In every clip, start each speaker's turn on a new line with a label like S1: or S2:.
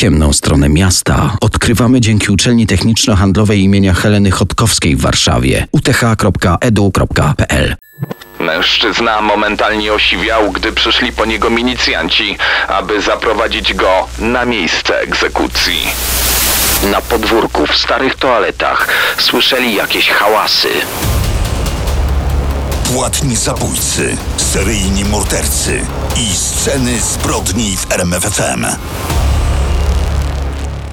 S1: Ciemną stronę miasta odkrywamy dzięki uczelni techniczno-handlowej imienia Heleny Chodkowskiej w Warszawie uth.edu.pl
S2: Mężczyzna momentalnie osiwiał, gdy przyszli po niego milicjanci, aby zaprowadzić go na miejsce egzekucji. Na podwórku w starych toaletach słyszeli jakieś hałasy.
S3: Płatni zabójcy, seryjni mordercy i sceny zbrodni w RMFFM.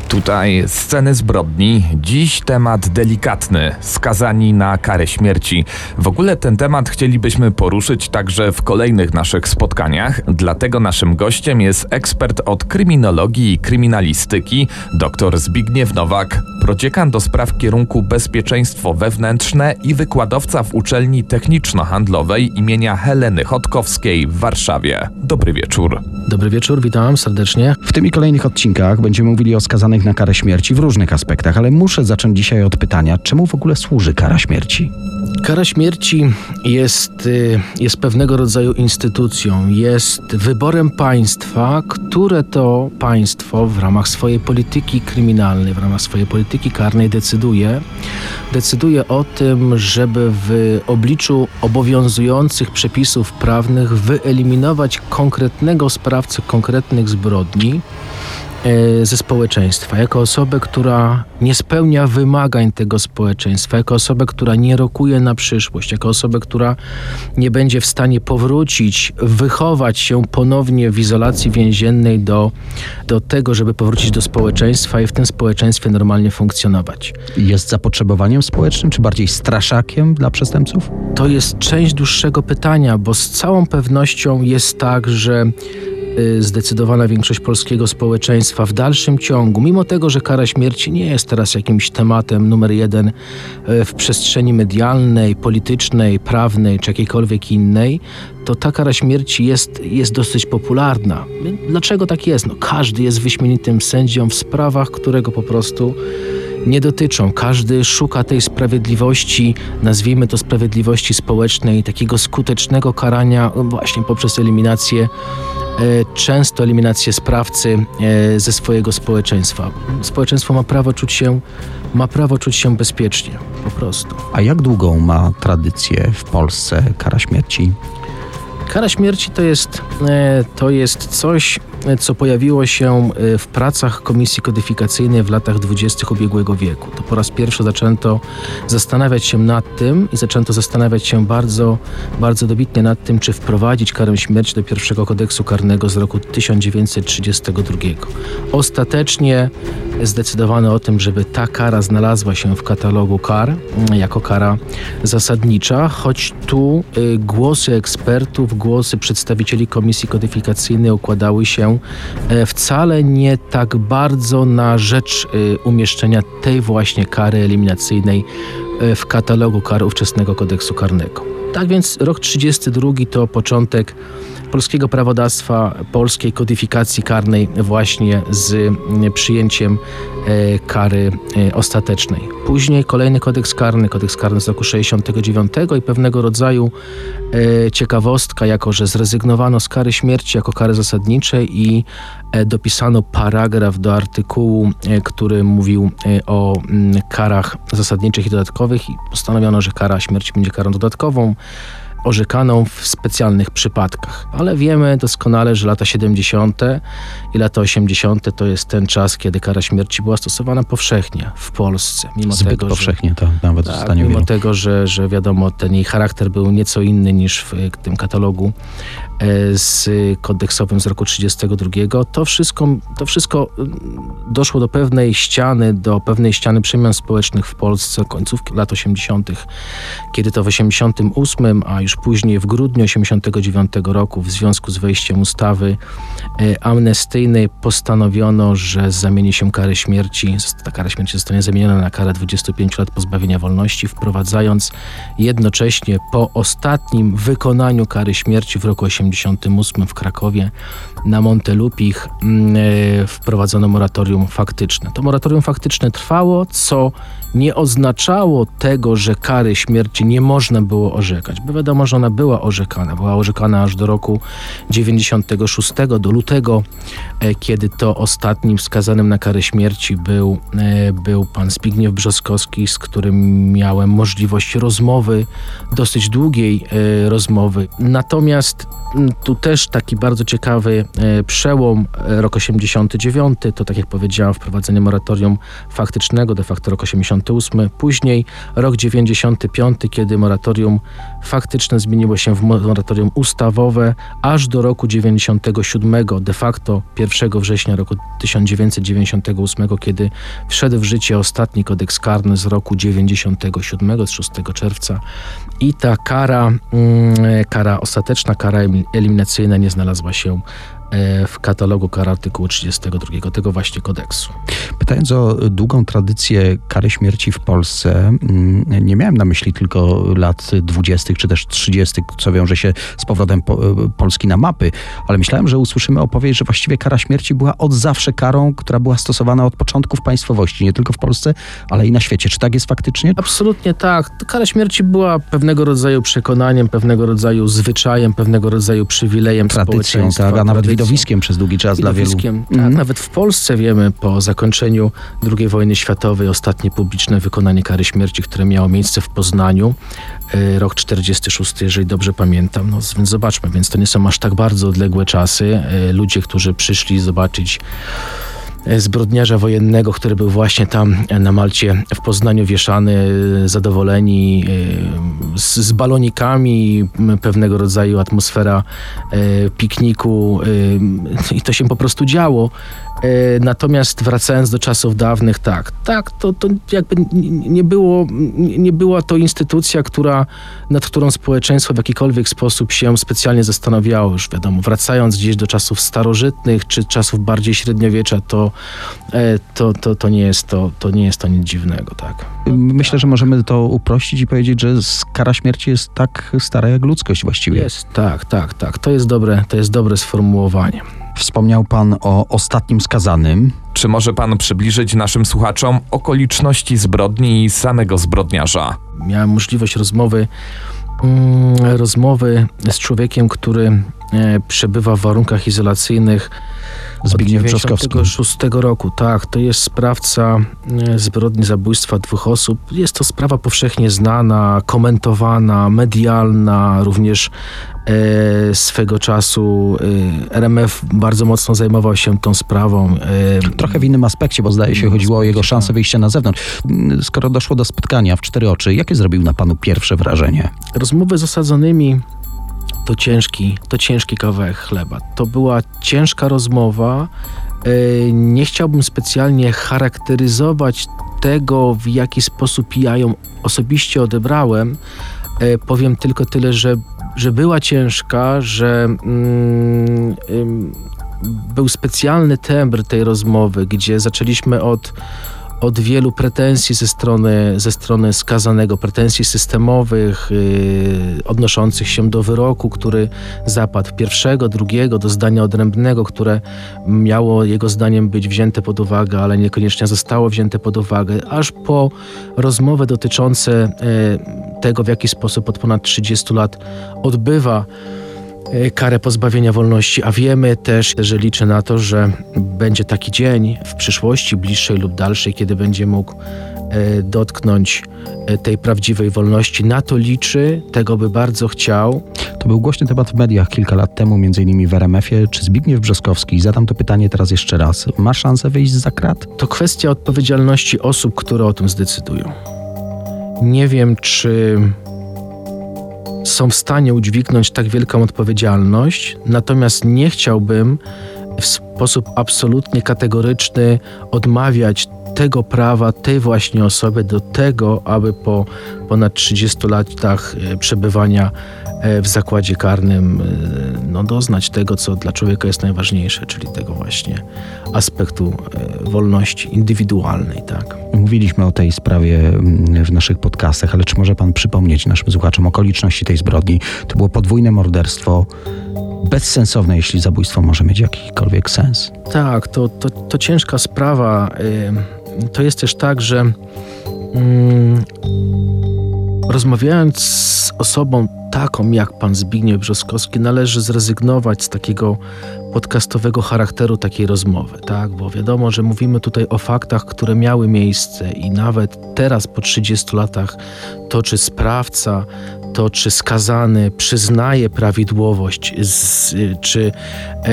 S4: Tutaj sceny zbrodni. Dziś temat delikatny. Skazani na karę śmierci. W ogóle ten temat chcielibyśmy poruszyć także w kolejnych naszych spotkaniach. Dlatego naszym gościem jest ekspert od kryminologii i kryminalistyki, dr Zbigniew Nowak, prodziekan do spraw kierunku bezpieczeństwo wewnętrzne i wykładowca w uczelni techniczno-handlowej imienia Heleny Chodkowskiej w Warszawie. Dobry wieczór.
S5: Dobry wieczór, witam serdecznie.
S1: W tym i kolejnych odcinkach będziemy mówili o skazanych na karę śmierci w różnych aspektach, ale muszę zacząć dzisiaj od pytania, czemu w ogóle służy kara śmierci?
S5: Kara śmierci jest, y, jest pewnego rodzaju instytucją, jest wyborem państwa, które to państwo w ramach swojej polityki kryminalnej, w ramach swojej polityki karnej decyduje, decyduje o tym, żeby w obliczu obowiązujących przepisów prawnych wyeliminować konkretnego sprawcę konkretnych zbrodni ze społeczeństwa, jako osobę, która nie spełnia wymagań tego społeczeństwa, jako osobę, która nie rokuje na przyszłość, jako osobę, która nie będzie w stanie powrócić, wychować się ponownie w izolacji więziennej do, do tego, żeby powrócić do społeczeństwa i w tym społeczeństwie normalnie funkcjonować.
S1: Jest zapotrzebowaniem społecznym, czy bardziej straszakiem dla przestępców?
S5: To jest część dłuższego pytania, bo z całą pewnością jest tak, że zdecydowana większość polskiego społeczeństwa w dalszym ciągu, mimo tego, że kara śmierci nie jest teraz jakimś tematem numer jeden y, w przestrzeni medialnej, politycznej, prawnej czy jakiejkolwiek innej, to ta kara śmierci jest, jest dosyć popularna. Dlaczego tak jest? No, każdy jest wyśmienitym sędzią w sprawach, którego po prostu nie dotyczą. Każdy szuka tej sprawiedliwości, nazwijmy to sprawiedliwości społecznej, takiego skutecznego karania właśnie poprzez eliminację, często eliminację sprawcy e, ze swojego społeczeństwa. Społeczeństwo ma prawo czuć się, ma prawo czuć się bezpiecznie, po prostu.
S1: A jak długą ma tradycję w Polsce kara śmierci?
S5: Kara śmierci to jest, e, to jest coś, e, co pojawiło się e, w pracach Komisji Kodyfikacyjnej w latach dwudziestych ubiegłego wieku. To po raz pierwszy zaczęto zastanawiać się nad tym i zaczęto zastanawiać się bardzo, bardzo dobitnie nad tym, czy wprowadzić karę śmierci do pierwszego kodeksu karnego z roku 1932. Ostatecznie zdecydowano o tym, żeby ta kara znalazła się w katalogu kar mm, jako kara zasadnicza, choć tu y, głosy ekspertów, głosy przedstawicieli Komisji Kodyfikacyjnej układały się e, wcale nie tak bardzo na rzecz y, umieszczenia tej właśnie kary eliminacyjnej e, w katalogu kar ówczesnego kodeksu karnego. Tak więc rok 32 to początek polskiego prawodawstwa, polskiej kodyfikacji karnej właśnie z mm, przyjęciem e, kary e, ostatecznej. Później kolejny kodeks karny, kodeks karny z roku 69 i pewnego rodzaju e, ciekawostka, jako że zrezygnowano z kary śmierci jako kary zasadniczej i dopisano paragraf do artykułu, który mówił o mm, karach zasadniczych i dodatkowych i postanowiono, że kara śmierci będzie karą dodatkową orzekaną w specjalnych przypadkach. Ale wiemy doskonale, że lata 70. i lata 80. to jest ten czas, kiedy kara śmierci była stosowana powszechnie w Polsce.
S1: Mimo Zbyt tego, powszechnie to nawet
S5: tak,
S1: w stanie
S5: Mimo
S1: wielu.
S5: tego, że, że wiadomo, ten jej charakter był nieco inny niż w tym katalogu z kodeksowym z roku 32. To wszystko, to wszystko mm, doszło do pewnej ściany, do pewnej ściany przemian społecznych w Polsce końcówki lat 80., kiedy to w 88, a już później w grudniu 89 roku w związku z wejściem ustawy e, amnestyjnej postanowiono, że zamieni się karę śmierci, ta kara śmierci zostanie zamieniona na karę 25 lat pozbawienia wolności, wprowadzając jednocześnie po ostatnim wykonaniu kary śmierci w roku 89 1988 w Krakowie na Montelupich mm, e, wprowadzono moratorium faktyczne. To moratorium faktyczne trwało, co nie oznaczało tego, że kary śmierci nie można było orzekać, bo wiadomo, że ona była orzekana. Była orzekana aż do roku 96, do lutego, e, kiedy to ostatnim skazanym na karę śmierci był, e, był pan Zbigniew Brzoskowski, z którym miałem możliwość rozmowy, dosyć długiej rozmowy. Natomiast tu też taki bardzo ciekawy e, przełom, e, rok 89, to tak jak powiedziałem, wprowadzenie moratorium faktycznego, de facto rok 88, później rok 95, kiedy moratorium faktyczne zmieniło się w moratorium ustawowe, aż do roku 97, de facto 1 września roku 1998, kiedy wszedł w życie ostatni kodeks karny z roku 97, z 6 czerwca i ta kara, mm, kara ostateczna, kara elim- eliminacyjna nie znalazła się w katalogu kar artykułu 32 tego właśnie kodeksu.
S1: Pytając o długą tradycję kary śmierci w Polsce, mm, nie miałem na myśli tylko lat 20. czy też 30., co wiąże się z powrotem po, Polski na mapy, ale myślałem, że usłyszymy opowieść, że właściwie kara śmierci była od zawsze karą, która była stosowana od początków państwowości, nie tylko w Polsce, ale i na świecie. Czy tak jest faktycznie?
S5: Absolutnie tak. Kara śmierci była pewnego rodzaju przekonaniem, pewnego rodzaju zwyczajem, pewnego rodzaju przywilejem
S1: Tradycją, tak, a nawet. Widowiskiem przez długi czas dla wielu.
S5: Tak,
S1: Mhm.
S5: nawet w Polsce wiemy po zakończeniu II wojny światowej ostatnie publiczne wykonanie kary śmierci, które miało miejsce w Poznaniu, e, rok 46, jeżeli dobrze pamiętam. No, więc zobaczmy, więc to nie są aż tak bardzo odległe czasy. E, Ludzie, którzy przyszli zobaczyć zbrodniarza wojennego, który był właśnie tam e, na Malcie w Poznaniu wieszany, e, zadowoleni e, z, z balonikami, pewnego rodzaju atmosfera e, pikniku e, i to się po prostu działo. E, Natomiast wracając do czasów dawnych, tak, tak, to, to jakby nie było, nie była to instytucja, która, nad którą społeczeństwo w jakikolwiek sposób się specjalnie zastanawiało. Już wiadomo, wracając gdzieś do czasów starożytnych czy czasów bardziej średniowiecza, to, e, to, to, to, nie, jest to, to nie jest to nic dziwnego, tak.
S1: Myślę, że możemy to uprościć i powiedzieć, że kara śmierci jest tak stara jak ludzkość właściwie.
S5: Jest, tak, tak, tak. To jest dobre, to jest dobre sformułowanie.
S1: Wspomniał pan o ostatnim skazanym.
S4: Czy może pan przybliżyć naszym słuchaczom okoliczności zbrodni i samego zbrodniarza?
S5: miałem możliwość rozmowy, mm, rozmowy z człowiekiem, który e, przebywa w warunkach izolacyjnych
S1: Zbigniew
S5: od
S1: Brzoskowski.
S5: 96 roku. Tak, to jest sprawca e, zbrodni zabójstwa dwóch osób. Jest to sprawa powszechnie znana, komentowana, medialna, również e, swego czasu e, RMF bardzo mocno zajmował się tą sprawą. E,
S1: Trochę w innym aspekcie, bo zdaje się chodziło o jego szansę wyjścia na zewnątrz. Mm, Skoro doszło do spotkania w cztery oczy, jakie zrobił na panu pierwsze wrażenie?
S5: Rozmowy z osadzonymi to ciężki, to ciężki kawałek chleba. To była ciężka rozmowa. E, Nie chciałbym specjalnie charakteryzować tego, w jaki sposób ja ją osobiście odebrałem. E, Powiem tylko tyle, że, że była ciężka, że mm, był specjalny tembr tej rozmowy, gdzie zaczęliśmy od od wielu pretensji ze strony, ze strony skazanego, pretensji systemowych yy, odnoszących się do wyroku, który zapadł pierwszego, drugiego, do zdania odrębnego, które miało jego zdaniem być wzięte pod uwagę, ale niekoniecznie zostało wzięte pod uwagę, aż po rozmowy dotyczące yy, tego, w jaki sposób od ponad 30 lat odbywa karę pozbawienia wolności, a wiemy też, że liczę na to, że będzie taki dzień w przyszłości, bliższej lub dalszej, kiedy będzie mógł e, dotknąć e, tej prawdziwej wolności. Na to liczy, tego by bardzo chciał.
S1: To był głośny temat w mediach kilka lat temu, między innymi w RMF-ie. Czy Zbigniew Brzoskowski, zadam to pytanie teraz jeszcze raz, ma szansę wyjść za krat?
S5: To kwestia odpowiedzialności osób, które o tym zdecydują. Nie wiem, czy są w stanie udźwignąć tak wielką odpowiedzialność, natomiast nie chciałbym w sposób absolutnie kategoryczny odmawiać tego prawa tej właśnie osobie do tego, aby po ponad 30 latach e, przebywania e, w zakładzie karnym e, no, doznać tego, co dla człowieka jest najważniejsze, czyli tego właśnie aspektu wolności indywidualnej, tak.
S1: Mówiliśmy o tej sprawie mm, w naszych podcastach, ale czy może pan przypomnieć naszym słuchaczom okoliczności tej zbrodni? To było podwójne morderstwo. Bezsensowne, jeśli zabójstwo może mieć jakikolwiek sens.
S5: Tak, to, to, to ciężka sprawa. To jest też tak, że mm, rozmawiając z osobą taką jak pan Zbigniew Brzoskowski, należy zrezygnować z takiego podcastowego charakteru takiej rozmowy, tak? Bo wiadomo, że mówimy tutaj o faktach, które miały miejsce i nawet teraz po 30 latach to, czy sprawca to, czy skazany przyznaje prawidłowość, z, czy e,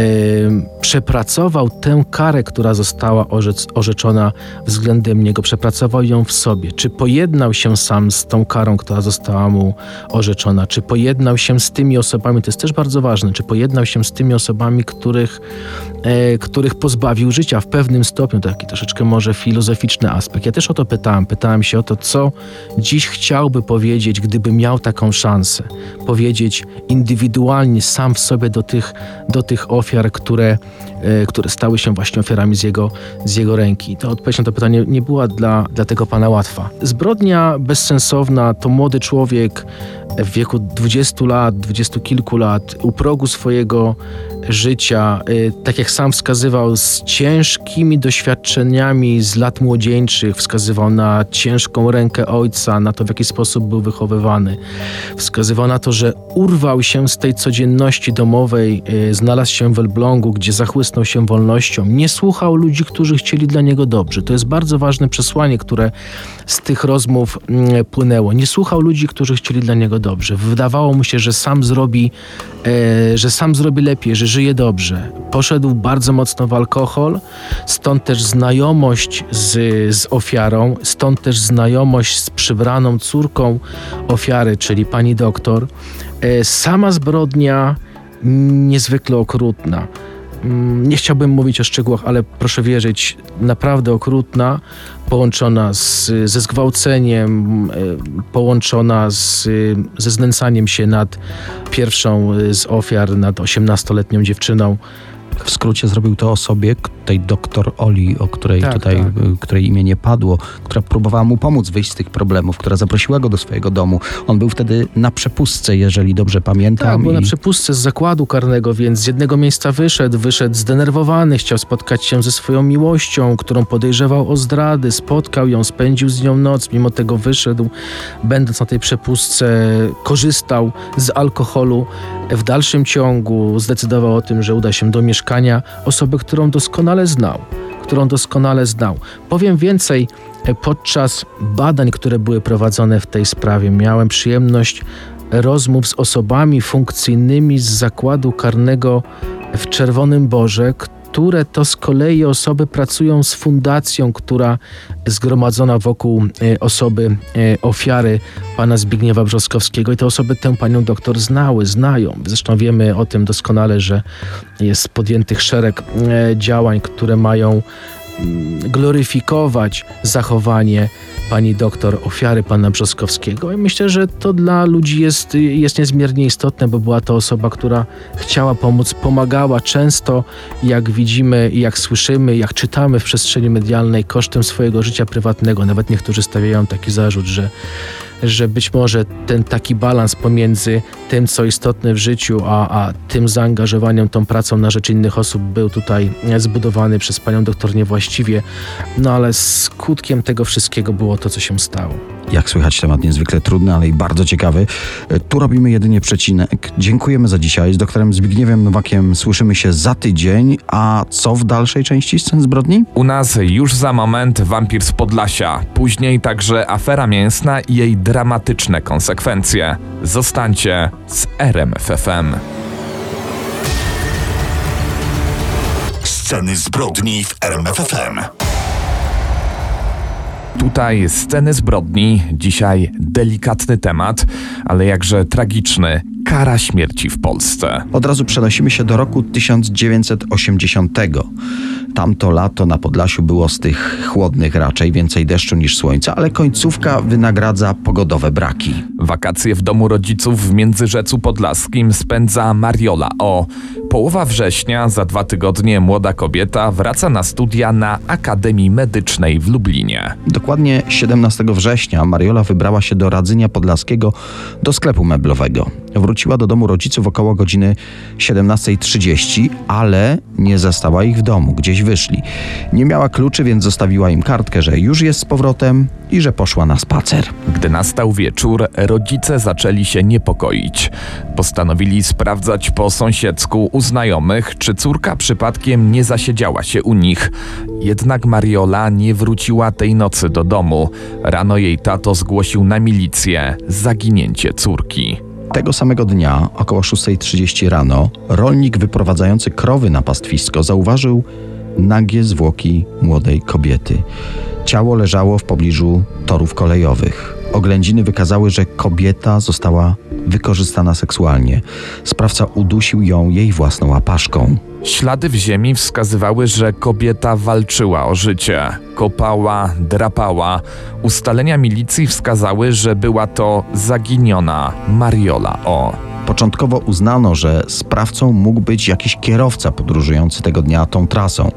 S5: przepracował tę karę, która została orzec, orzeczona względem niego, przepracował ją w sobie, czy pojednał się sam z tą karą, która została mu orzeczona, czy pojednał się z tymi osobami, to jest też bardzo ważne, czy pojednał się z tymi osobami, których, e, których pozbawił życia w pewnym stopniu, taki troszeczkę może filozoficzny aspekt. Ja też o to pytałem, pytałem się o to, co dziś chciałby powiedzieć, gdyby miał taką szansę powiedzieć indywidualnie sam w sobie do tych, do tych ofiar, które, e, które stały się właśnie ofiarami z jego, z jego ręki. To odpowiedź na to pytanie nie była dla, dla tego pana łatwa. Zbrodnia bezsensowna to młody człowiek w wieku 20 lat, dwudziestu kilku lat, u progu swojego życia, y, tak jak sam wskazywał, z ciężkimi doświadczeniami z lat młodzieńczych, wskazywał na ciężką rękę ojca, na to, w jaki sposób był wychowywany. Wskazywał na to, że urwał się z tej codzienności domowej, y, znalazł się w Elblągu, gdzie zachłysnął się wolnością. Nie słuchał ludzi, którzy chcieli dla niego dobrze. To jest bardzo ważne przesłanie, które z tych rozmów mm, płynęło. Nie słuchał ludzi, którzy chcieli dla niego dobrze. Wydawało mu się, że sam zrobi, e, że sam zrobi lepiej, że żyje dobrze. Poszedł bardzo mocno w alkohol, stąd też znajomość z, z ofiarą, stąd też znajomość z przybraną córką ofiary, czyli pani doktor. E, sama zbrodnia niezwykle okrutna. Mm, nie chciałbym mówić o szczegółach, ale proszę wierzyć, naprawdę okrutna, połączona z, ze zgwałceniem, e, połączona z, ze znęcaniem się nad pierwszą z ofiar, nad 18-letnią dziewczyną.
S1: W skrócie zrobił to osobie, tej doktor Oli, o której
S5: Tak,
S1: tutaj,
S5: tak.
S1: y, której imię nie padło, która próbowała mu pomóc wyjść z tych problemów, która zaprosiła go do swojego domu. On był wtedy na przepustce, jeżeli dobrze pamiętam.
S5: Tak, był na
S1: i-
S5: przepustce z zakładu karnego, więc z jednego miejsca wyszedł, wyszedł zdenerwowany, chciał spotkać się ze swoją miłością, którą podejrzewał o zdrady, spotkał ją, spędził z nią noc, mimo tego wyszedł, będąc na tej przepustce, korzystał z alkoholu. W dalszym ciągu zdecydował o tym, że uda się do mieszkania osoby, którą doskonale znał którą doskonale znał. Powiem więcej, podczas badań, które były prowadzone w tej sprawie, miałem przyjemność rozmów z osobami funkcyjnymi z zakładu karnego w Czerwonym Borze, które to z kolei osoby pracują z fundacją, która zgromadzona wokół e, osoby e, ofiary pana Zbigniewa Brzoskowskiego i te osoby tę panią doktor znały, znają. Zresztą wiemy o tym doskonale, że jest podjętych szereg e, działań, które mają gloryfikować zachowanie pani doktor, ofiary pana Brzoskowskiego. I myślę, że to dla ludzi jest, jest niezmiernie istotne, bo była to osoba, która chciała pomóc, pomagała często, jak widzimy jak słyszymy, jak czytamy w przestrzeni medialnej, kosztem swojego życia prywatnego. Nawet niektórzy stawiają taki zarzut, że że być może ten taki balans pomiędzy tym, co istotne w życiu, a, a tym zaangażowaniem, tą pracą na rzecz innych osób był tutaj zbudowany przez panią doktor niewłaściwie. No ale skutkiem tego wszystkiego było to, co się stało.
S1: Jak słychać, temat niezwykle trudny, ale i bardzo ciekawy. E, Tu robimy jedynie przecinek. Dziękujemy za dzisiaj. Z doktorem Zbigniewem Nowakiem słyszymy się za tydzień. A co w dalszej części scen zbrodni?
S4: U nas już za moment wampir z Podlasia, później także afera mięsna i jej dramatyczne konsekwencje. Zostańcie z RMFFM.
S3: Sceny zbrodni w RMFFM.
S4: Tutaj sceny zbrodni, dzisiaj delikatny temat, ale jakże tragiczny. Kara śmierci w Polsce.
S1: Od razu przenosimy się do roku 1980. Tamto lato na Podlasiu było z tych chłodnych raczej, więcej deszczu niż słońca, ale końcówka wynagradza pogodowe braki.
S4: Wakacje w domu rodziców w Międzyrzecu Podlaskim spędza Mariola o Połowa września, za dwa tygodnie młoda kobieta wraca na studia na Akademii Medycznej w Lublinie.
S1: Dokładnie 17 września Mariola wybrała się do Radzynia Podlaskiego do sklepu meblowego. Wróciła do domu rodziców około godziny 17.30, ale nie zastała ich w domu, gdzieś wyszli. Nie miała kluczy, więc zostawiła im kartkę, że już jest z powrotem i że poszła na spacer.
S4: Gdy nastał wieczór, rodzice zaczęli się niepokoić. Postanowili sprawdzać po sąsiedzku znajomych, czy córka przypadkiem nie zasiedziała się u nich. Jednak Mariola nie wróciła tej nocy do domu. Rano jej tato zgłosił na milicję zaginięcie córki.
S1: Tego samego dnia, około 6.30 rano, rolnik wyprowadzający krowy na pastwisko zauważył nagie zwłoki młodej kobiety. Ciało leżało w pobliżu torów kolejowych. Oględziny wykazały, że kobieta została wykorzystana seksualnie. Sprawca udusił ją jej własną apaszką.
S4: Ślady w ziemi wskazywały, że kobieta walczyła o życie. Kopała, drapała. Ustalenia milicji wskazały, że była to zaginiona Mariola O.
S1: Początkowo uznano, że sprawcą mógł być jakiś kierowca podróżujący tego dnia tą trasą.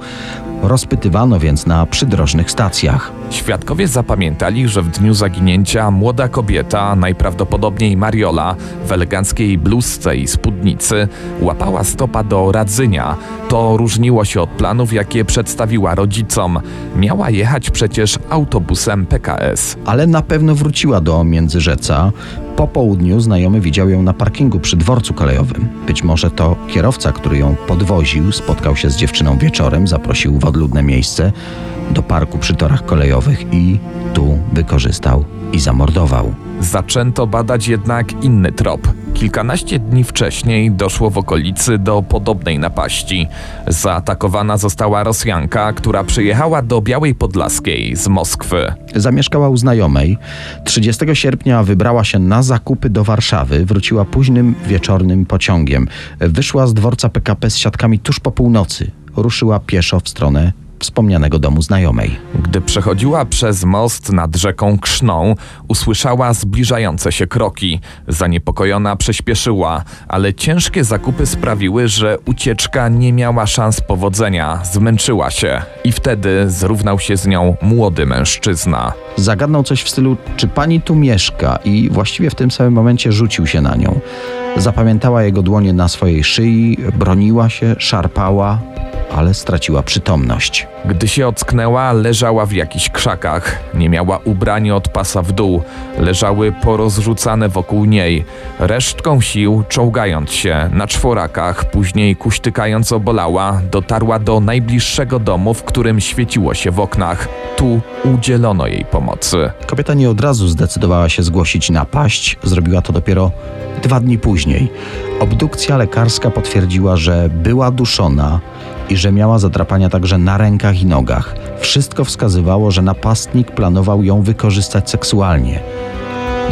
S1: Rozpytywano więc na przydrożnych stacjach.
S4: Świadkowie zapamiętali, że w dniu zaginięcia młoda kobieta, najprawdopodobniej Mariola, w eleganckiej bluzce i spódnicy, łapała stopa do Radzynia. To różniło się od planów, jakie przedstawiła rodzicom. Miała jechać przecież autobusem PKS.
S1: Ale na pewno wróciła do Międzyrzeca. Po południu znajomy widział ją na parkingu przy dworcu kolejowym. Być może to kierowca, który ją podwoził, spotkał się z dziewczyną wieczorem, zaprosił w odludne miejsce do parku przy torach kolejowych i tu wykorzystał i zamordował.
S4: Zaczęto badać jednak inny trop. Kilkanaście dni wcześniej doszło w okolicy do podobnej napaści. Zaatakowana została Rosjanka, która przyjechała do Białej Podlaskiej z Moskwy.
S1: Zamieszkała u znajomej. 30 sierpnia wybrała się na zakupy do Warszawy. Wróciła późnym wieczornym pociągiem. Wyszła z dworca PKP z siatkami tuż po północy. Ruszyła pieszo w stronę wspomnianego domu znajomej.
S4: Gdy przechodziła przez most nad rzeką Krzną, usłyszała zbliżające się kroki. Zaniepokojona przyspieszyła, ale ciężkie zakupy sprawiły, że ucieczka nie miała szans powodzenia. Zmęczyła się i wtedy zrównał się z nią młody mężczyzna.
S1: Zagadnął coś w stylu, czy pani tu mieszka? I właściwie w tym samym momencie rzucił się na nią. Zapamiętała jego dłonie na swojej szyi, broniła się, szarpała, ale straciła przytomność.
S4: Gdy się ocknęła, leżała w jakichś krzakach. Nie miała ubrań od pasa w dół. Leżały porozrzucane wokół niej. Resztką sił, czołgając się na czworakach, później kuśtykając obolała, dotarła do najbliższego domu, w którym świeciło się w oknach. Tu udzielono jej pomocy.
S1: Kobieta nie od razu zdecydowała się zgłosić napaść. Zrobiła to dopiero dwa dni później. Obdukcja lekarska potwierdziła, że była duszona i że miała zadrapania także na rękach i nogach. Wszystko wskazywało, że napastnik planował ją wykorzystać seksualnie.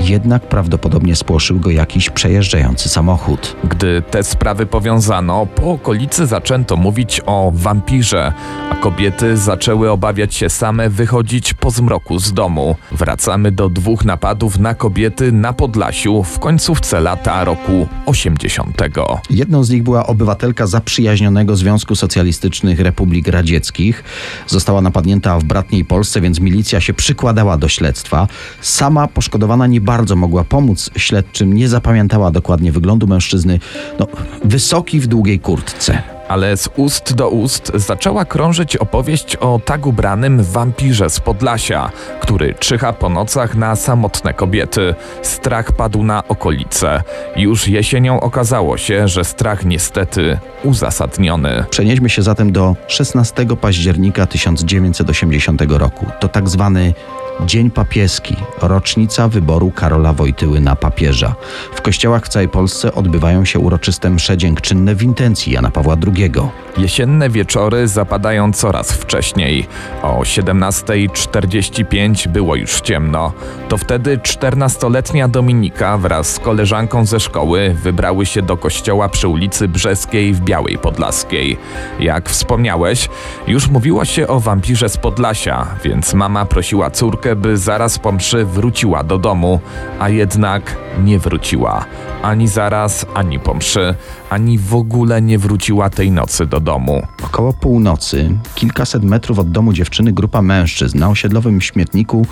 S1: Jednak prawdopodobnie spłoszył go jakiś przejeżdżający samochód.
S4: Gdy te sprawy powiązano, po okolicy zaczęto mówić o wampirze, a kobiety zaczęły obawiać się same wychodzić po zmroku z domu. Wracamy do dwóch napadów na kobiety na Podlasiu w końcówce lata roku 80.
S1: Jedną z nich była obywatelka zaprzyjaźnionego Związku Socjalistycznych Republik Radzieckich. Została napadnięta w bratniej Polsce, więc milicja się przykładała do śledztwa. Sama poszkodowana nie bardzo mogła pomóc śledczym, nie zapamiętała dokładnie wyglądu mężczyzny. No, wysoki w długiej kurtce.
S4: Ale z ust do ust zaczęła krążyć opowieść o tak ubranym wampirze z Podlasia, który czyha po nocach na samotne kobiety. Strach padł na okolice. Już jesienią okazało się, że strach niestety uzasadniony.
S1: Przenieśmy się zatem do 16 października 1980 roku. To tak zwany Dzień Papieski, rocznica wyboru Karola Wojtyły na papieża. W kościołach w całej Polsce odbywają się uroczyste msze dziękczynne w intencji Jana Pawła II.
S4: Jesienne wieczory zapadają coraz wcześniej. O 17.45 było już ciemno. To wtedy 14-letnia Dominika wraz z koleżanką ze szkoły wybrały się do kościoła przy ulicy Brzeskiej w Białej Podlaskiej. Jak wspomniałeś, już mówiło się o wampirze z Podlasia, więc mama prosiła córkę, troszkę, by zaraz po mszy wróciła do domu, a jednak nie wróciła. Ani zaraz, ani po mszy, ani w ogóle nie wróciła tej nocy do domu.
S1: Około północy, kilkaset metrów od domu dziewczyny, grupa mężczyzn na osiedlowym śmietniku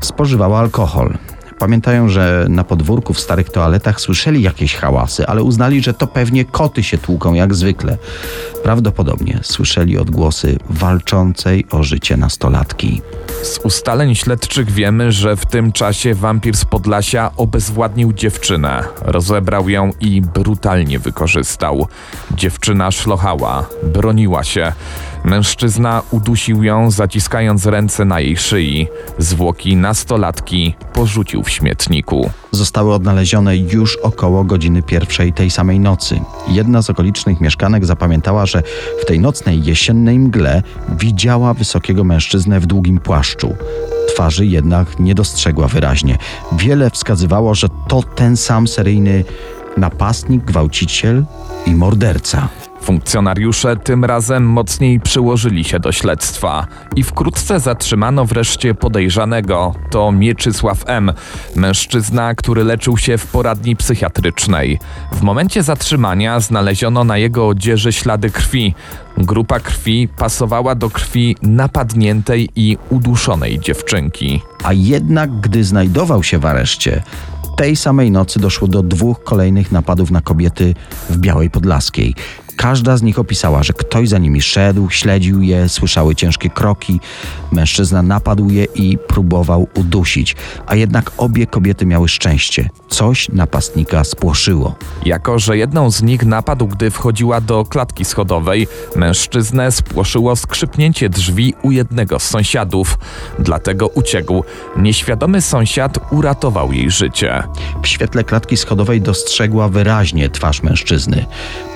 S1: spożywała alkohol. Pamiętają, że na podwórku w starych toaletach słyszeli jakieś hałasy, ale uznali, że to pewnie koty się tłuką jak zwykle. Prawdopodobnie słyszeli odgłosy walczącej o życie nastolatki.
S4: Z ustaleń śledczych wiemy, że w tym czasie wampir z Podlasia obezwładnił dziewczynę, rozebrał ją i brutalnie wykorzystał. Dziewczyna szlochała, broniła się. Mężczyzna udusił ją, zaciskając ręce na jej szyi. Zwłoki nastolatki porzucił w śmietniku.
S1: Zostały odnalezione już około godziny pierwszej tej samej nocy. Jedna z okolicznych mieszkanek zapamiętała, że w tej nocnej jesiennej mgle widziała wysokiego mężczyznę w długim płaszczu. Twarzy jednak nie dostrzegła wyraźnie. Wiele wskazywało, że to ten sam seryjny napastnik, gwałciciel i morderca.
S4: Funkcjonariusze tym razem mocniej przyłożyli się do śledztwa i wkrótce zatrzymano wreszcie podejrzanego. To Mieczysław M., mężczyzna, który leczył się w poradni psychiatrycznej. W momencie zatrzymania znaleziono na jego odzieży ślady krwi. Grupa krwi pasowała do krwi napadniętej i uduszonej dziewczynki.
S1: A jednak, gdy znajdował się w areszcie, tej samej nocy doszło do dwóch kolejnych napadów na kobiety w Białej Podlaskiej. Każda z nich opisała, że ktoś za nimi szedł, śledził je, słyszały ciężkie kroki. Mężczyzna napadł je i próbował udusić, a jednak obie kobiety miały szczęście. Coś napastnika spłoszyło.
S4: Jako, że jedną z nich napadł, gdy wchodziła do klatki schodowej, mężczyznę spłoszyło skrzypnięcie drzwi u jednego z sąsiadów. Dlatego uciekł. Nieświadomy sąsiad uratował jej życie.
S1: W świetle klatki schodowej dostrzegła wyraźnie twarz mężczyzny.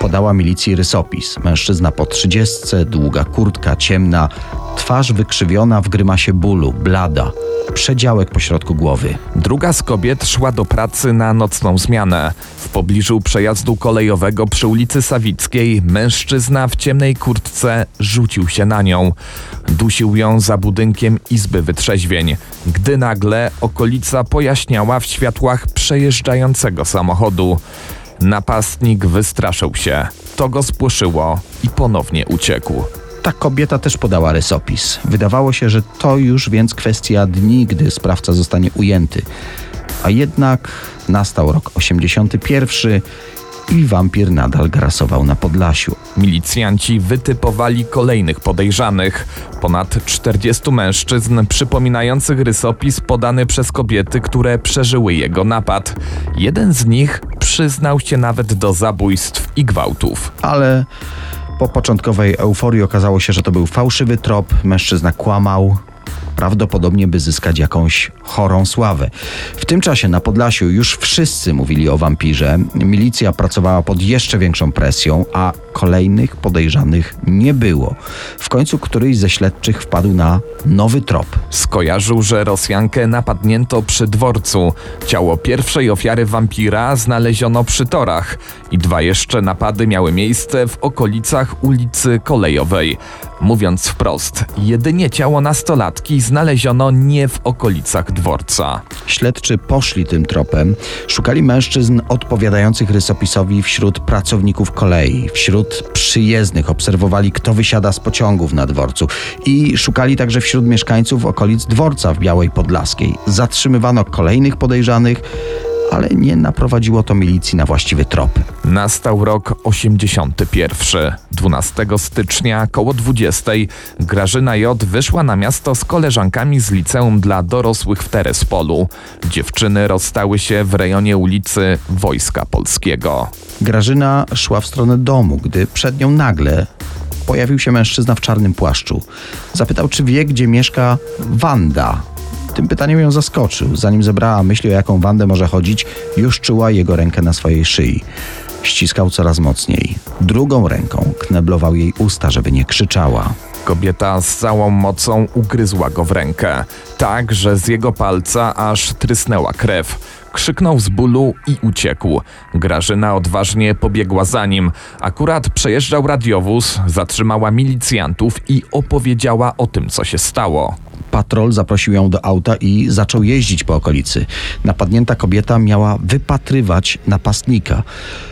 S1: Podała milicji rysopis. Mężczyzna po trzydziestce, długa kurtka, ciemna, twarz wykrzywiona w grymasie bólu, blada, przedziałek pośrodku głowy.
S4: Druga z kobiet szła do pracy na nocną zmianę. W pobliżu przejazdu kolejowego przy ulicy Sawickiej mężczyzna w ciemnej kurtce rzucił się na nią. Dusił ją za budynkiem izby wytrzeźwień, gdy nagle okolica pojaśniała w światłach przejeżdżającego samochodu. Napastnik wystraszył się. To go spłoszyło i ponownie uciekł.
S1: Ta kobieta też podała rysopis. Wydawało się, że to już więc kwestia dni, gdy sprawca zostanie ujęty. A jednak nastał rok 81 i wampir nadal grasował na Podlasiu.
S4: Milicjanci wytypowali kolejnych podejrzanych. Ponad 40 mężczyzn przypominających rysopis podany przez kobiety, które przeżyły jego napad. Jeden z nich przyznał się nawet do zabójstw i gwałtów.
S1: Ale po początkowej euforii okazało się, że to był fałszywy trop, mężczyzna kłamał, prawdopodobnie by zyskać jakąś chorą sławę. W tym czasie na Podlasiu już wszyscy mówili o wampirze. Milicja pracowała pod jeszcze większą presją, a kolejnych podejrzanych nie było. W końcu któryś ze śledczych wpadł na nowy trop.
S4: Skojarzył, że Rosjankę napadnięto przy dworcu. Ciało pierwszej ofiary wampira znaleziono przy torach i dwa jeszcze napady miały miejsce w okolicach ulicy Kolejowej. Mówiąc wprost, jedynie ciało nastolatki znaleziono nie w okolicach dworca.
S1: Śledczy poszli tym tropem, szukali mężczyzn odpowiadających rysopisowi wśród pracowników kolei, wśród przyjezdnych, obserwowali kto wysiada z pociągów na dworcu i szukali także wśród mieszkańców okolic dworca w Białej Podlaskiej. Zatrzymywano kolejnych podejrzanych, ale nie naprowadziło to milicji na właściwy trop.
S4: Nastał rok 81. 12 stycznia koło 20 Grażyna J. wyszła na miasto z koleżankami z liceum dla dorosłych w Terespolu. Dziewczyny rozstały się w rejonie ulicy Wojska Polskiego.
S1: Grażyna szła w stronę domu, gdy przed nią nagle pojawił się mężczyzna w czarnym płaszczu. Zapytał, czy wie, gdzie mieszka Wanda. Tym pytaniem ją zaskoczył. Zanim zebrała myśli, o jaką Wandę może chodzić, już czuła jego rękę na swojej szyi. Ściskał coraz mocniej. Drugą ręką kneblował jej usta, żeby nie krzyczała.
S4: Kobieta z całą mocą ugryzła go w rękę, tak, że z jego palca aż trysnęła krew. Krzyknął z bólu i uciekł. Grażyna odważnie pobiegła za nim. Akurat przejeżdżał radiowóz, zatrzymała milicjantów i opowiedziała o tym, co się stało.
S1: Patrol zaprosił ją do auta i zaczął jeździć po okolicy. Napadnięta kobieta miała wypatrywać napastnika.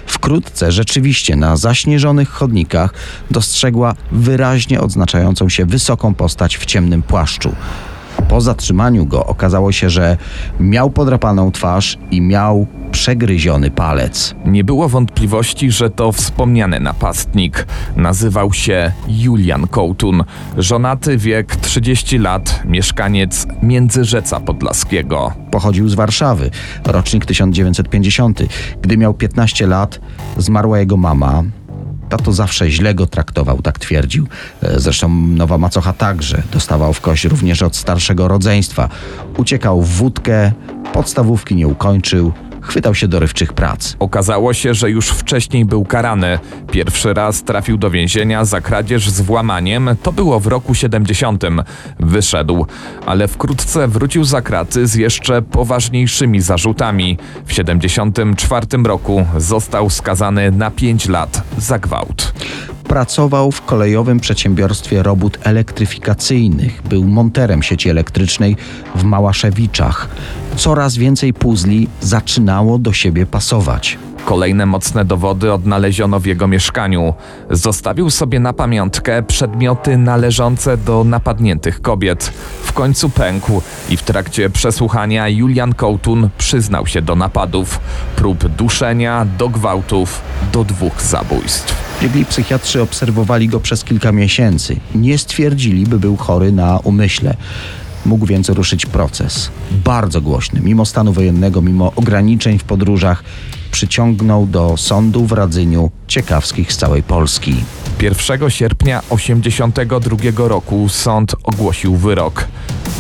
S1: Wkrótce rzeczywiście na zaśnieżonych chodnikach dostrzegła wyraźnie odznaczającą się wysoką postać w ciemnym płaszczu. Po zatrzymaniu go okazało się, że miał podrapaną twarz i miał przegryziony palec.
S4: Nie było wątpliwości, że to wspomniany napastnik. Nazywał się Julian Kołtun. Żonaty wiek 30 lat, mieszkaniec Międzyrzeca Podlaskiego.
S1: Pochodził z Warszawy, rocznik 1950. Gdy miał 15 lat, zmarła jego mama. Tato zawsze źle go traktował, tak twierdził. E, Zresztą nowa macocha także dostawał w kość również od starszego rodzeństwa. Uciekał w wódkę, podstawówki nie ukończył, chwytał się dorywczych prac.
S4: Okazało się, że już wcześniej był karany. Pierwszy raz trafił do więzienia za kradzież z włamaniem, to było w roku 70. Wyszedł, ale wkrótce wrócił za kraty z jeszcze poważniejszymi zarzutami. W 74 roku został skazany na 5 lat za gwałt.
S1: Pracował w kolejowym przedsiębiorstwie robót elektryfikacyjnych. Był monterem sieci elektrycznej w Małaszewiczach. Coraz więcej puzli zaczynało do siebie pasować.
S4: Kolejne mocne dowody odnaleziono w jego mieszkaniu. Zostawił sobie na pamiątkę przedmioty należące do napadniętych kobiet. W końcu pękł i w trakcie przesłuchania Julian Kołtun przyznał się do napadów, prób duszenia, do gwałtów, do dwóch zabójstw.
S1: Biegli psychiatrzy obserwowali go przez kilka miesięcy. Nie stwierdzili, by był chory na umyśle. Mógł więc ruszyć proces. Bardzo głośny, mimo stanu wojennego, mimo ograniczeń w podróżach, przyciągnął do sądu w Radzyniu ciekawskich z całej Polski.
S4: 1 sierpnia 1982 roku sąd ogłosił wyrok.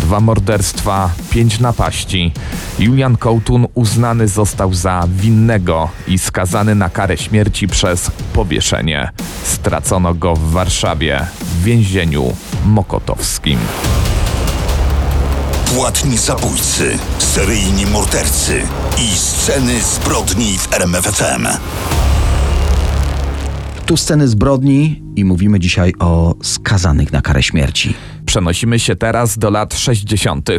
S4: Dwa morderstwa, pięć napaści. Julian Kołtun uznany został za winnego i skazany na karę śmierci przez powieszenie. Stracono go w Warszawie, w więzieniu mokotowskim.
S3: Płatni zabójcy, seryjni mordercy i sceny zbrodni w RMFFM.
S1: Tu sceny zbrodni i mówimy dzisiaj o skazanych na karę śmierci.
S4: Przenosimy się teraz do lat 60.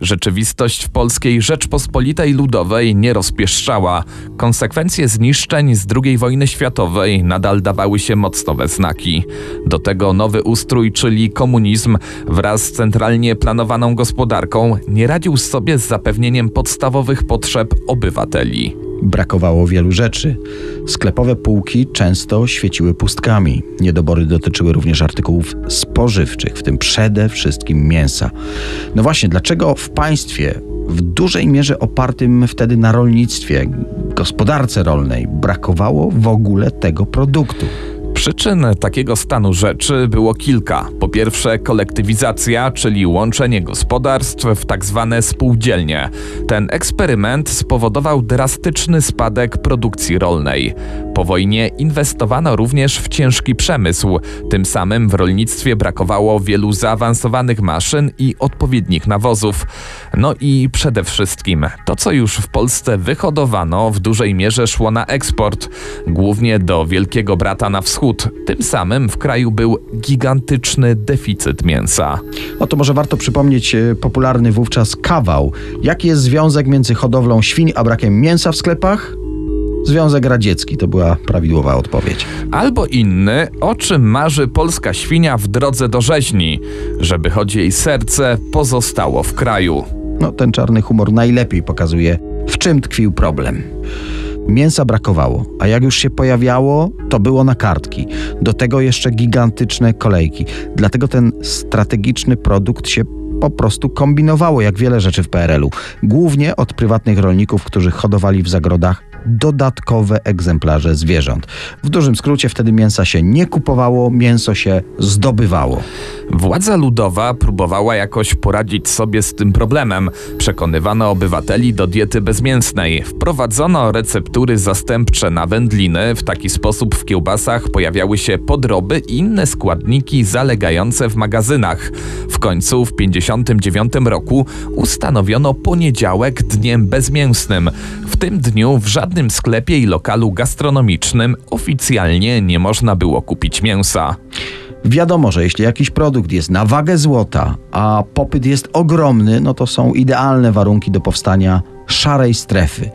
S4: Rzeczywistość w polskiej Rzeczpospolitej Ludowej nie rozpieszczała. Konsekwencje zniszczeń z II wojny światowej nadal dawały się mocno we znaki. Do tego nowy ustrój, czyli komunizm, wraz z centralnie planowaną gospodarką, nie radził sobie z zapewnieniem podstawowych potrzeb obywateli.
S1: Brakowało wielu rzeczy. Sklepowe półki często świeciły pustkami. Niedobory dotyczyły również artykułów spożywczych, w tym przede wszystkim mięsa. No właśnie, dlaczego w państwie w dużej mierze opartym wtedy na rolnictwie, gospodarce rolnej, brakowało w ogóle tego produktu?
S4: Przyczyn takiego stanu rzeczy było kilka. Po pierwsze, kolektywizacja, czyli łączenie gospodarstw w tak zwane spółdzielnie. Ten eksperyment spowodował drastyczny spadek produkcji rolnej. Po wojnie inwestowano również w ciężki przemysł. Tym samym w rolnictwie brakowało wielu zaawansowanych maszyn i odpowiednich nawozów. No i przede wszystkim to, co już w Polsce wyhodowano, w dużej mierze szło na eksport, głównie do Wielkiego Brata na wschód. Tym samym w kraju był gigantyczny deficyt mięsa.
S1: No to może warto przypomnieć e, popularny wówczas kawał. Jaki jest związek między hodowlą świń a brakiem mięsa w sklepach? Związek radziecki to była prawidłowa odpowiedź.
S4: Albo inny, o czym marzy polska świnia w drodze do rzeźni, żeby choć jej serce pozostało w kraju.
S1: No, ten czarny humor najlepiej pokazuje, w czym tkwił problem. Mięsa brakowało, a jak już się pojawiało, to było na kartki. Do tego jeszcze gigantyczne kolejki. Dlatego ten strategiczny produkt się po prostu kombinowało, jak wiele rzeczy w PRL-u. Głównie od prywatnych rolników, którzy hodowali w zagrodach dodatkowe egzemplarze zwierząt. W dużym skrócie wtedy mięsa się nie kupowało, mięso się zdobywało.
S4: Władza ludowa próbowała jakoś poradzić sobie z tym problemem. Przekonywano obywateli do diety bezmięsnej. Wprowadzono receptury zastępcze na wędliny. W taki sposób w kiełbasach pojawiały się podroby i inne składniki zalegające w magazynach. W końcu w 1959 roku ustanowiono poniedziałek dniem bezmięsnym. W tym dniu w żadnym sklepie i lokalu gastronomicznym oficjalnie nie można było kupić mięsa.
S1: Wiadomo, że jeśli jakiś produkt jest na wagę złota, a popyt jest ogromny, no to są idealne warunki do powstania szarej strefy.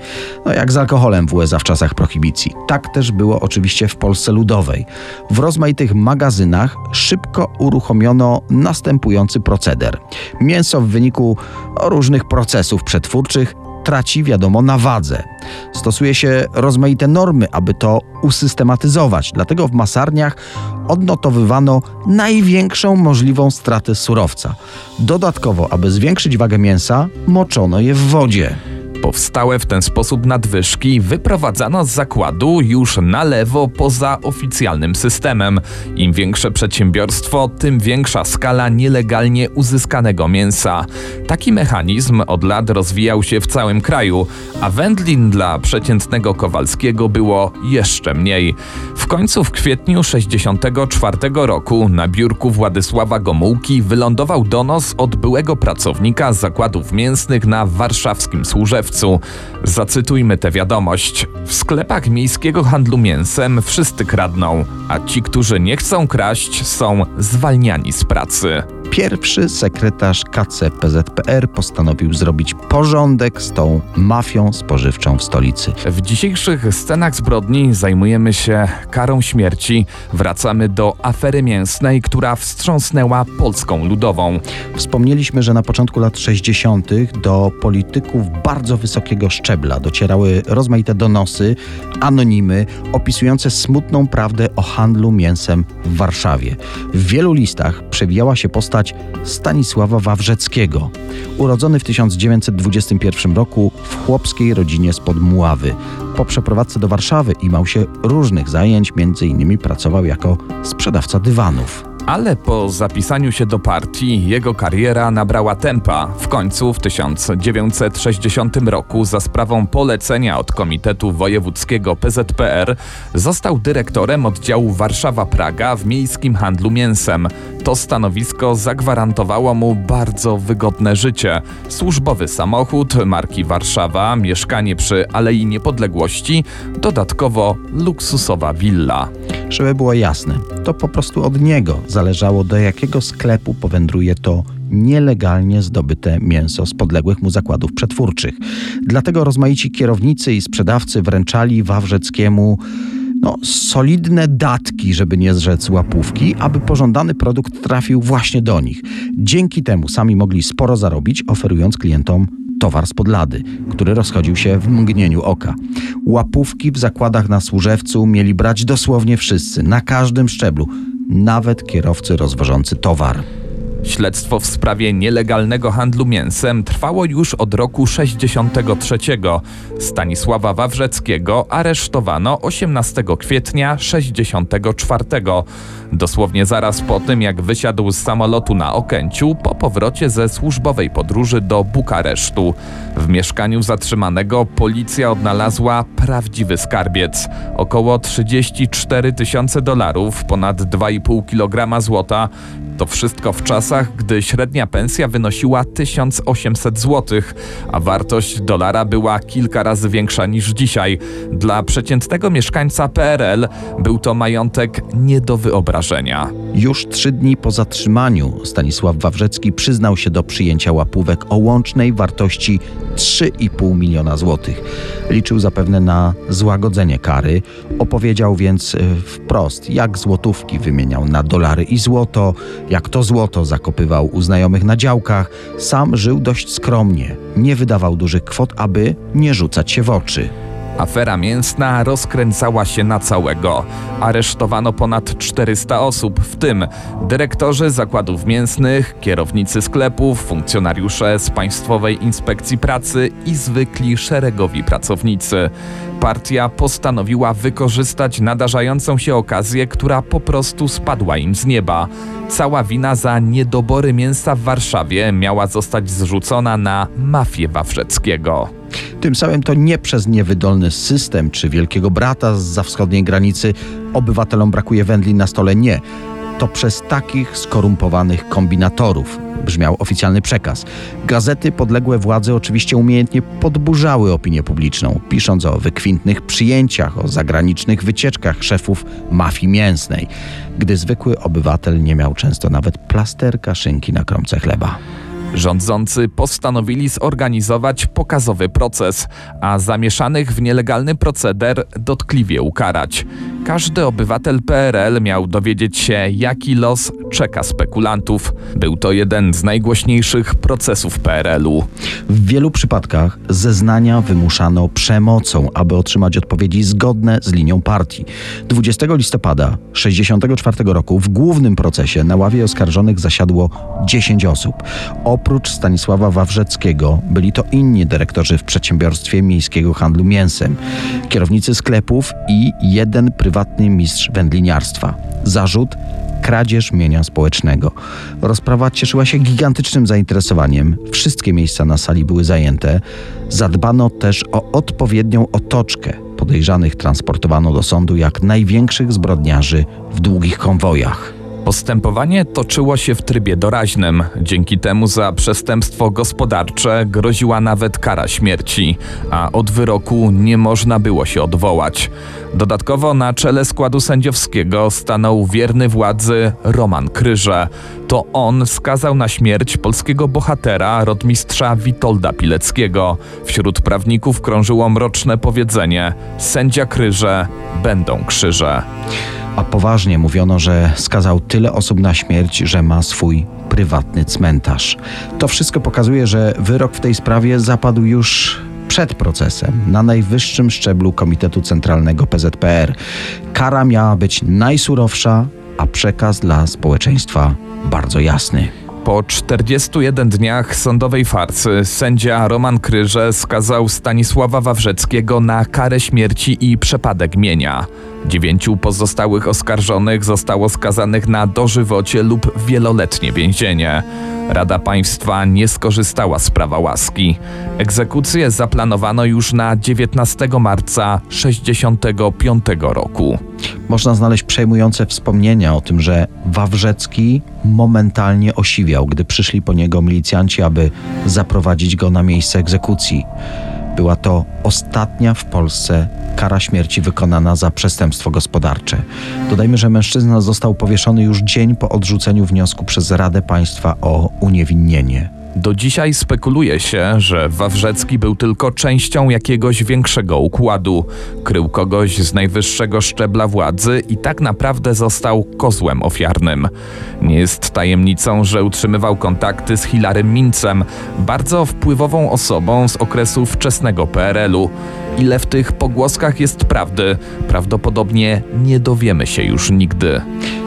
S1: No jak z alkoholem w USA w czasach prohibicji. Tak też było oczywiście w Polsce Ludowej. W rozmaitych magazynach szybko uruchomiono następujący proceder. Mięso w wyniku różnych procesów przetwórczych traci, wiadomo, na wadze. Stosuje się rozmaite normy, aby to usystematyzować. Dlatego w masarniach odnotowywano największą możliwą stratę surowca. Dodatkowo, aby zwiększyć wagę mięsa, moczono je w wodzie.
S4: Powstałe w ten sposób nadwyżki wyprowadzano z zakładu już na lewo poza oficjalnym systemem. Im większe przedsiębiorstwo, tym większa skala nielegalnie uzyskanego mięsa. Taki mechanizm od lat rozwijał się w całym kraju, a wędlin dla przeciętnego Kowalskiego było jeszcze mniej. W końcu w kwietniu 64 roku na biurku Władysława Gomułki wylądował donos od byłego pracownika zakładów mięsnych na warszawskim Służewcu. Zacytujmy tę wiadomość. W sklepach miejskiego handlu mięsem wszyscy kradną, a ci, którzy nie chcą kraść, są zwalniani z pracy.
S1: Pierwszy sekretarz KCPZPR postanowił zrobić porządek z tą mafią spożywczą w stolicy.
S4: W dzisiejszych scenach zbrodni zajmujemy się karą śmierci. Wracamy do afery mięsnej, która wstrząsnęła Polską Ludową.
S1: Wspomnieliśmy, że na początku lat 60. do polityków bardzo wysokiego szczebla docierały rozmaite donosy, anonimy opisujące smutną prawdę o handlu mięsem w Warszawie. W wielu listach przewijała się postać Stanisława Wawrzeckiego, urodzony w 1921 roku w chłopskiej rodzinie spod Muławy. Po przeprowadzce do Warszawy imał się różnych zajęć, m.in. pracował jako sprzedawca dywanów.
S4: Ale po zapisaniu się do partii jego kariera nabrała tempa. W końcu w 1960 roku za sprawą polecenia od Komitetu Wojewódzkiego PZPR został dyrektorem oddziału Warszawa-Praga w miejskim handlu mięsem. To stanowisko zagwarantowało mu bardzo wygodne życie. Służbowy samochód marki Warszawa, mieszkanie przy Alei Niepodległości, dodatkowo luksusowa willa.
S1: Żeby było jasne, to po prostu od niego zależało, do jakiego sklepu powędruje to nielegalnie zdobyte mięso z podległych mu zakładów przetwórczych. Dlatego rozmaici kierownicy i sprzedawcy wręczali Wawrzeckiemu no, solidne datki, żeby nie zrzec łapówki, aby pożądany produkt trafił właśnie do nich. Dzięki temu sami mogli sporo zarobić, oferując klientom towar z podlady, który rozchodził się w mgnieniu oka. Łapówki w zakładach na Służewcu mieli brać dosłownie wszyscy, na każdym szczeblu, nawet kierowcy rozwożący towar.
S4: Śledztwo w sprawie nielegalnego handlu mięsem trwało już od roku 63. Stanisława Wawrzeckiego aresztowano 18 kwietnia 64. Dosłownie zaraz po tym, jak wysiadł z samolotu na Okęciu po powrocie ze służbowej podróży do Bukaresztu. W mieszkaniu zatrzymanego policja odnalazła prawdziwy skarbiec. Około 34 tysiące dolarów, ponad 2,5 kg złota. To wszystko w czasach, gdy średnia pensja wynosiła 1800 zł, a wartość dolara była kilka razy większa niż dzisiaj. Dla przeciętnego mieszkańca PRL był to majątek nie do wyobrażenia.
S1: Już trzy dni po zatrzymaniu Stanisław Wawrzecki przyznał się do przyjęcia łapówek o łącznej wartości 3,5 miliona złotych. Liczył zapewne na złagodzenie kary. Opowiedział więc e, wprost, jak złotówki wymieniał na dolary i złoto, jak to złoto zakopywał u znajomych na działkach. Sam żył dość skromnie, nie wydawał dużych kwot, aby nie rzucać się w oczy.
S4: Afera mięsna rozkręcała się na całego. Aresztowano ponad 400 osób, w tym dyrektorzy zakładów mięsnych, kierownicy sklepów, funkcjonariusze z Państwowej Inspekcji Pracy i zwykli szeregowi pracownicy. Partia postanowiła wykorzystać nadarzającą się okazję, która po prostu spadła im z nieba. Cała wina za niedobory mięsa w Warszawie miała zostać zrzucona na mafię Wawrzeckiego.
S1: Tym samym to nie przez niewydolny system czy wielkiego brata z za wschodniej granicy obywatelom brakuje wędlin na stole, nie. To przez takich skorumpowanych kombinatorów, brzmiał oficjalny przekaz. Gazety podległe władzy oczywiście umiejętnie podburzały opinię publiczną, pisząc o wykwintnych przyjęciach, o zagranicznych wycieczkach szefów mafii mięsnej, gdy zwykły obywatel nie miał często nawet plasterka szynki na kromce chleba.
S4: Rządzący postanowili zorganizować pokazowy proces, a zamieszanych w nielegalny proceder dotkliwie ukarać. Każdy obywatel PRL miał dowiedzieć się, jaki los czeka spekulantów. Był to jeden z najgłośniejszych procesów PRL-u.
S1: W wielu przypadkach zeznania wymuszano przemocą, aby otrzymać odpowiedzi zgodne z linią partii. 20 listopada 1964 roku w głównym procesie na ławie oskarżonych zasiadło 10 osób. Oprócz Stanisława Wawrzeckiego byli to inni dyrektorzy w przedsiębiorstwie miejskiego handlu mięsem, kierownicy sklepów i jeden prywatny mistrz wędliniarstwa. Zarzut kradzież mienia społecznego. Rozprawa cieszyła się gigantycznym zainteresowaniem. Wszystkie miejsca na sali były zajęte. Zadbano też o odpowiednią otoczkę. Podejrzanych transportowano do sądu jak największych zbrodniarzy w długich konwojach.
S4: Postępowanie toczyło się w trybie doraźnym. Dzięki temu za przestępstwo gospodarcze groziła nawet kara śmierci, a od wyroku nie można było się odwołać. Dodatkowo na czele składu sędziowskiego stanął wierny władzy Roman Kryże. To on skazał na śmierć polskiego bohatera, rodmistrza Witolda Pileckiego. Wśród prawników krążyło mroczne powiedzenie: sędzia Kryże będą krzyże
S1: a poważnie mówiono, że skazał tyle osób na śmierć, że ma swój prywatny cmentarz. To wszystko pokazuje, że wyrok w tej sprawie zapadł już przed procesem na najwyższym szczeblu Komitetu Centralnego PZPR. Kara miała być najsurowsza, a przekaz dla społeczeństwa bardzo jasny.
S4: Po 41 dniach sądowej farsy sędzia Roman Kryże skazał Stanisława Wawrzeckiego na karę śmierci i przepadek mienia. Dziewięciu pozostałych oskarżonych zostało skazanych na dożywocie lub wieloletnie więzienie. Rada Państwa nie skorzystała z prawa łaski. Egzekucję zaplanowano już na 19 marca 1965 roku.
S1: Można znaleźć przejmujące wspomnienia o tym, że Wawrzecki momentalnie osiwiał, gdy przyszli po niego milicjanci, aby zaprowadzić go na miejsce egzekucji. Była to ostatnia w Polsce kara śmierci wykonana za przestępstwo gospodarcze. Dodajmy, że mężczyzna został powieszony już dzień po odrzuceniu wniosku przez Radę Państwa o uniewinnienie.
S4: Do dzisiaj spekuluje się, że Wawrzecki był tylko częścią jakiegoś większego układu. Krył kogoś z najwyższego szczebla władzy i tak naprawdę został kozłem ofiarnym. Nie jest tajemnicą, że utrzymywał kontakty z Hilarym Mincem, bardzo wpływową osobą z okresu wczesnego PRL-u. Ile w tych pogłoskach jest prawdy, prawdopodobnie nie dowiemy się już nigdy.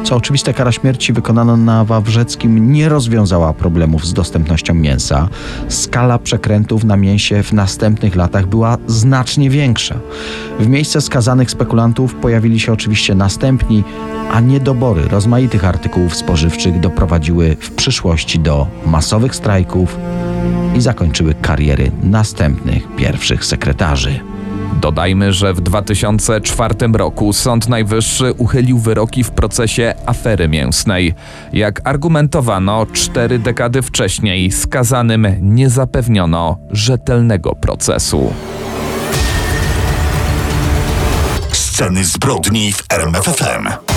S1: Co oczywiste, kara śmierci wykonana na Wawrzeckim nie rozwiązała problemów z dostępnością mięsa. Skala przekrętów na mięsie w następnych latach była znacznie większa. W miejsce skazanych spekulantów pojawili się oczywiście następni, a niedobory rozmaitych artykułów spożywczych doprowadziły w przyszłości do masowych strajków i zakończyły kariery następnych pierwszych sekretarzy.
S4: Dodajmy, że w 2004 roku Sąd Najwyższy uchylił wyroki w procesie afery mięsnej. Jak argumentowano, cztery dekady wcześniej skazanym nie zapewniono rzetelnego procesu.
S3: Sceny zbrodni w RMFFM.